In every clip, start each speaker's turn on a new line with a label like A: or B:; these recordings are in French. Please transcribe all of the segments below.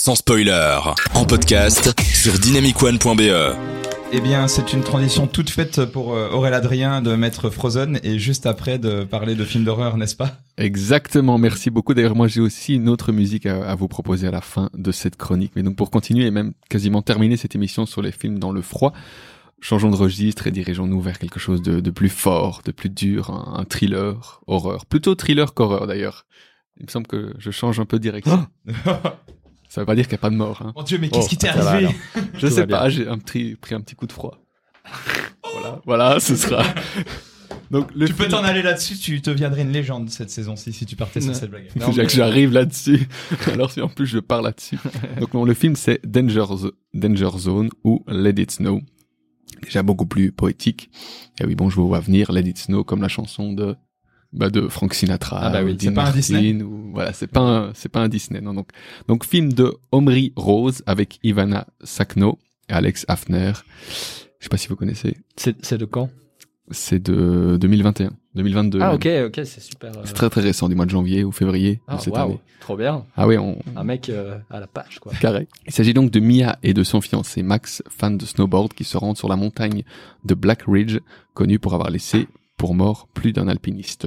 A: sans spoiler, en podcast sur dynamicone.be.
B: Eh bien, c'est une transition toute faite pour euh, Aurélien Adrien de mettre Frozen et juste après de parler de films d'horreur, n'est-ce pas?
C: Exactement, merci beaucoup. D'ailleurs, moi j'ai aussi une autre musique à, à, vous proposer à la fin de cette chronique. Mais donc pour continuer et même quasiment terminer cette émission sur les films dans le froid, changeons de registre et dirigeons-nous vers quelque chose de, de, plus fort, de plus dur, un, un thriller, horreur. Plutôt thriller qu'horreur d'ailleurs. Il me semble que je change un peu de direction. Ça veut pas dire qu'il n'y a pas de mort. Hein.
B: Mon Dieu, mais qu'est-ce oh, qui t'est arrivé
C: Je sais pas, j'ai un petit, pris un petit coup de froid. voilà, voilà, ce sera.
B: Donc, le tu peux t'en aller là-dessus, tu deviendrais une légende cette saison-ci si tu partais sur cette blague.
C: J'arrive là-dessus. Alors si en plus je parle là-dessus. Donc non, le film c'est Danger, Danger Zone ou Let It Snow. Déjà beaucoup plus poétique. Et oui, bon, je vous vois venir. Let It Snow comme la chanson de bah de Frank Sinatra,
B: ah bah oui, c'est pas un Disney.
C: Ou, voilà, c'est pas un, c'est pas un Disney. Non, donc donc film de Omri Rose avec Ivana Sakno et Alex Hafner. Je sais pas si vous connaissez.
D: C'est c'est de quand?
C: C'est de 2021, 2022.
D: Ah ok ok c'est super.
C: Euh... C'est très très récent du mois de janvier ou février
D: ah,
C: de cette
D: wow,
C: année.
D: Trop bien.
C: Ah oui on.
D: Un mec euh, à la page quoi.
C: Carré. Il s'agit donc de Mia et de son fiancé Max, fan de snowboard, qui se rendent sur la montagne de Black Ridge, connue pour avoir laissé pour mort plus d'un alpiniste.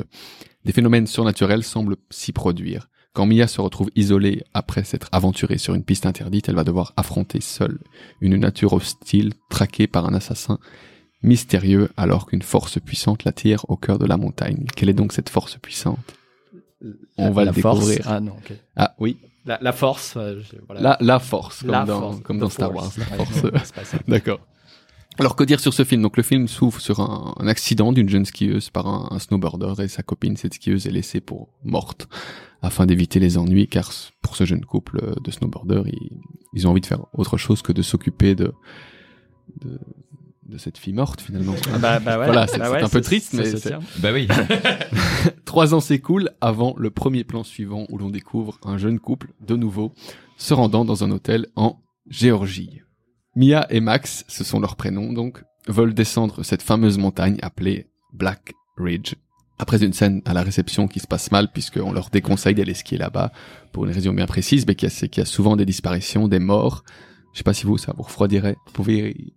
C: Des phénomènes surnaturels semblent s'y produire. Quand Mia se retrouve isolée après s'être aventurée sur une piste interdite, elle va devoir affronter seule une nature hostile traquée par un assassin mystérieux alors qu'une force puissante l'attire au cœur de la montagne. Quelle est donc cette force puissante? On va
D: la
C: le découvrir.
D: Force. Ah non, okay.
C: Ah oui.
D: La, la force. Euh,
C: voilà. la, la force, comme
D: la
C: dans,
D: force,
C: comme dans Star
D: force.
C: Wars. La force. D'accord. Alors que dire sur ce film? Donc le film s'ouvre sur un, un accident d'une jeune skieuse par un, un, snowboarder et sa copine, cette skieuse, est laissée pour morte afin d'éviter les ennuis car pour ce jeune couple de snowboarders, ils, ils ont envie de faire autre chose que de s'occuper de, de, de cette fille morte finalement.
D: Ah bah, bah ouais,
C: voilà, c'est
D: bah ouais,
C: un peu triste, mais
B: bah oui.
C: Trois ans s'écoulent avant le premier plan suivant où l'on découvre un jeune couple de nouveau se rendant dans un hôtel en Géorgie. Mia et Max, ce sont leurs prénoms donc, veulent descendre cette fameuse montagne appelée Black Ridge. Après une scène à la réception qui se passe mal puisqu'on leur déconseille d'aller skier là-bas pour une raison bien précise, mais qu'il y, a souvent des disparitions, des morts. Je sais pas si vous, ça vous refroidirait. Vous pouvez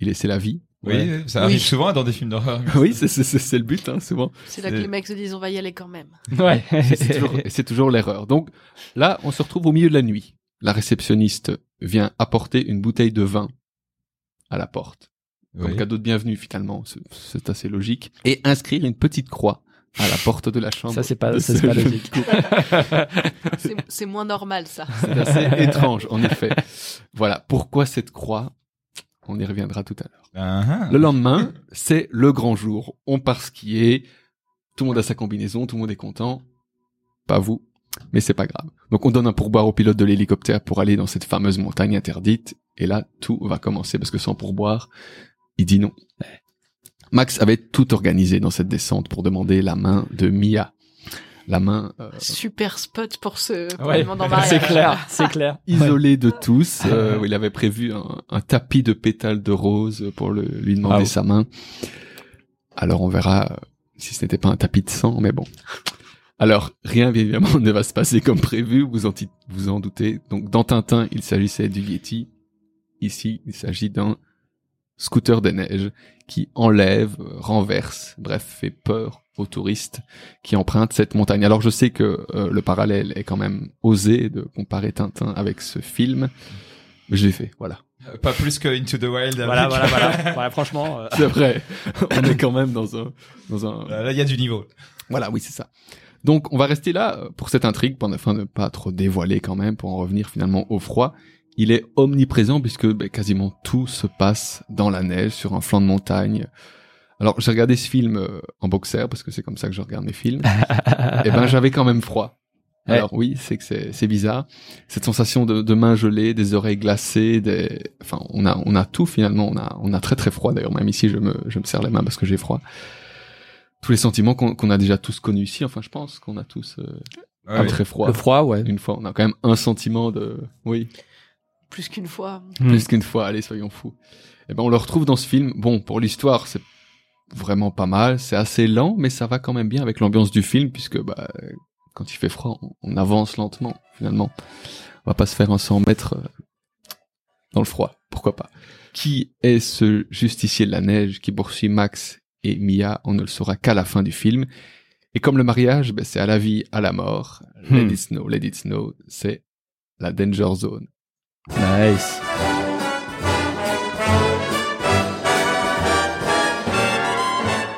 C: y laisser la vie.
B: Oui, ouais. ça arrive oui. souvent dans des films d'horreur.
C: oui, c'est le but, hein, souvent.
E: C'est là que les mecs se disent on va y aller quand même.
D: Ouais.
C: c'est toujours, toujours l'erreur. Donc là, on se retrouve au milieu de la nuit. La réceptionniste vient apporter une bouteille de vin à la porte. Comme oui. cadeau de bienvenue, finalement. C'est assez logique. Et inscrire une petite croix à la porte de la chambre.
D: Ça, c'est pas, ça, pas logique.
E: c'est moins normal, ça.
C: C'est assez étrange, en effet. Voilà. Pourquoi cette croix? On y reviendra tout à l'heure.
B: Uh -huh.
C: Le lendemain, c'est le grand jour. On part skier. Tout le monde a sa combinaison. Tout le monde est content. Pas vous mais c'est pas grave. Donc on donne un pourboire au pilote de l'hélicoptère pour aller dans cette fameuse montagne interdite, et là tout va commencer parce que sans pourboire, il dit non. Max avait tout organisé dans cette descente pour demander la main de Mia. La main. Euh...
E: Super spot pour ce pour
D: ouais. C'est clair, c'est clair.
C: Isolé de tous, euh, il avait prévu un, un, tapis de pétales de rose pour le, lui demander ah, sa main. Alors on verra si ce n'était pas un tapis de sang, mais bon. Alors, rien évidemment ne va se passer comme prévu, vous en, vous en doutez. Donc, dans Tintin, il s'agissait du Yeti. Ici, il s'agit d'un scooter des neiges qui enlève, renverse, bref, fait peur aux touristes qui empruntent cette montagne. Alors, je sais que euh, le parallèle est quand même osé de comparer Tintin avec ce film. Je l'ai fait, voilà.
B: Pas plus que Into the Wild.
D: Voilà, voilà, voilà, voilà. Franchement, euh...
C: c'est vrai. On est quand même dans un, dans un.
B: Là, il y a du niveau.
C: Voilà, oui, c'est ça. Donc on va rester là pour cette intrigue, pour afin de ne pas trop dévoiler quand même, pour en revenir finalement au froid. Il est omniprésent puisque ben, quasiment tout se passe dans la neige, sur un flanc de montagne. Alors j'ai regardé ce film euh, en boxer parce que c'est comme ça que je regarde mes films. et ben j'avais quand même froid. Alors oui, c'est que c'est bizarre. Cette sensation de, de mains gelées, des oreilles glacées, des, enfin on a on a tout finalement. On a on a très très froid d'ailleurs. Même ici je me je me serre les mains parce que j'ai froid tous les sentiments qu'on qu a déjà tous connus ici. Enfin, je pense qu'on a tous euh,
B: ouais,
C: un très froid.
D: Le froid, ouais.
C: Une fois, on a quand même un sentiment de, oui.
E: Plus qu'une fois.
C: Plus qu'une fois. Allez, soyons fous. Et ben, on le retrouve dans ce film. Bon, pour l'histoire, c'est vraiment pas mal. C'est assez lent, mais ça va quand même bien avec l'ambiance du film, puisque bah, quand il fait froid, on, on avance lentement finalement. on va pas se faire un 100 mètres euh, dans le froid, pourquoi pas? Qui est ce justicier de la neige qui poursuit Max et Mia On ne le saura qu'à la fin du film. Et comme le mariage, ben, c'est à la vie, à la mort. Let
D: Hmm.
C: it snow, let it snow, c'est la danger zone.
D: Nice.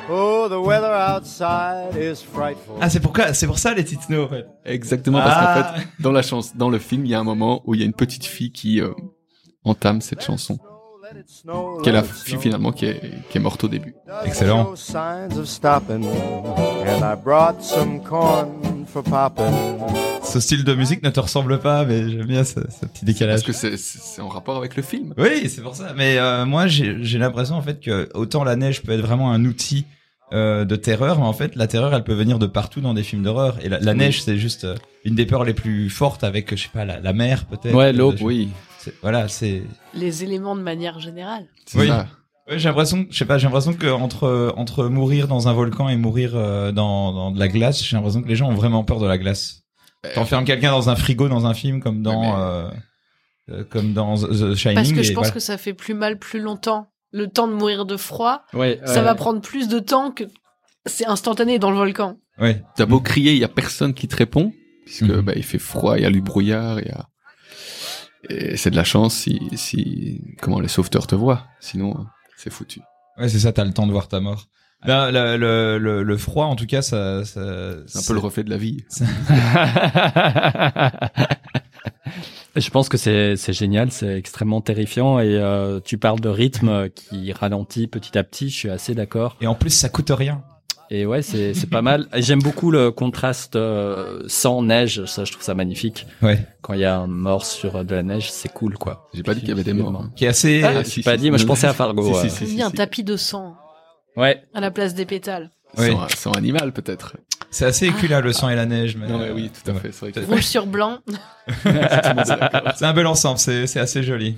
F: Oh, the weather outside is frightful.
B: Ah, c'est pourquoi, c'est pour ça les petites snow, en fait.
C: Exactement, parce
B: Ah.
C: qu'en fait, dans la chance, dans le film, il y a un moment où il y a une petite fille qui euh, entame cette chanson,
F: It
C: fille
F: snow.
C: finalement qui est, qui est morte au début.
B: Excellent.
F: No signs of stopping, and I brought some corn for popping.
B: Ce style de musique ne te ressemble pas, mais j'aime bien ce, ce petit décalage.
C: Parce que c'est- en rapport avec le film.
B: Oui, c'est pour ça. Mais euh, moi, j'ai j'ai l'impression en fait que autant la neige peut être vraiment un outil euh, de terreur, mais en fait, la terreur, elle peut venir de partout dans des films d'horreur. Et la, la
C: Oui.
B: neige, c'est juste euh, une des peurs les plus fortes avec, je sais pas, la, la mer peut-être.
D: Ouais, l'eau,
B: Euh, je-
C: Oui,
B: Voilà, c'est.
E: Les éléments de manière générale.
B: Oui.
C: ça.
B: J'ai l'impression, je sais pas, j'ai l'impression que entre entre mourir dans un volcan et mourir euh, dans dans de la glace, j'ai l'impression que les gens ont vraiment peur de la glace. T'enfermes quelqu'un dans un frigo dans un film comme dans
C: mais-
B: euh, comme dans The Shining.
E: Parce que je pense
B: voilà.
E: que ça fait plus mal plus longtemps. Le temps de mourir de froid,
D: Ouais,
E: ça va prendre plus de temps que c'est instantané dans le volcan.
B: Ouais.
C: T'as beau crier, il y a personne qui te répond, puisque
B: Mhm.
C: bah, il fait froid, il y a du brouillard, il y a... Et c'est de la chance si, si, comment les sauveteurs te voient. Sinon, euh, c'est foutu.
B: Ouais, c'est ça, t'as le temps de voir ta mort. Ben, le, le, le, le froid, en tout cas, ça, ça
C: C'est un peu le reflet de la vie.
D: Je pense que c'est c'est génial, c'est extrêmement terrifiant et euh, tu parles de rythme qui ralentit petit à petit. Je suis assez d'accord.
B: Et en plus, ça coûte rien.
D: Et ouais, c'est c'est pas mal. J'aime beaucoup le contraste euh, sans neige. Ça, je trouve ça magnifique.
B: Ouais.
D: Quand il y a un mort sur de la neige, c'est cool, quoi.
C: J'ai pas dit qu'il y avait des morts. hein.
B: Qui est assez.
D: Ah,
C: si,
D: j'ai pas
C: si,
D: dit, moi je
C: si.
D: pensais à Fargo.
C: Si,
D: ouais.
C: si, si, si,
E: mis un
C: si.
E: tapis de sang
D: Ouais.
E: à la place des pétales.
B: Oui.
C: Sans, sans animal, peut-être.
B: C'est assez écu là, le sang et la neige. Mais...
C: Non, mais oui, tout à fait.
E: Rouge sur blanc.
B: C'est un bel ensemble, c'est c'est assez joli.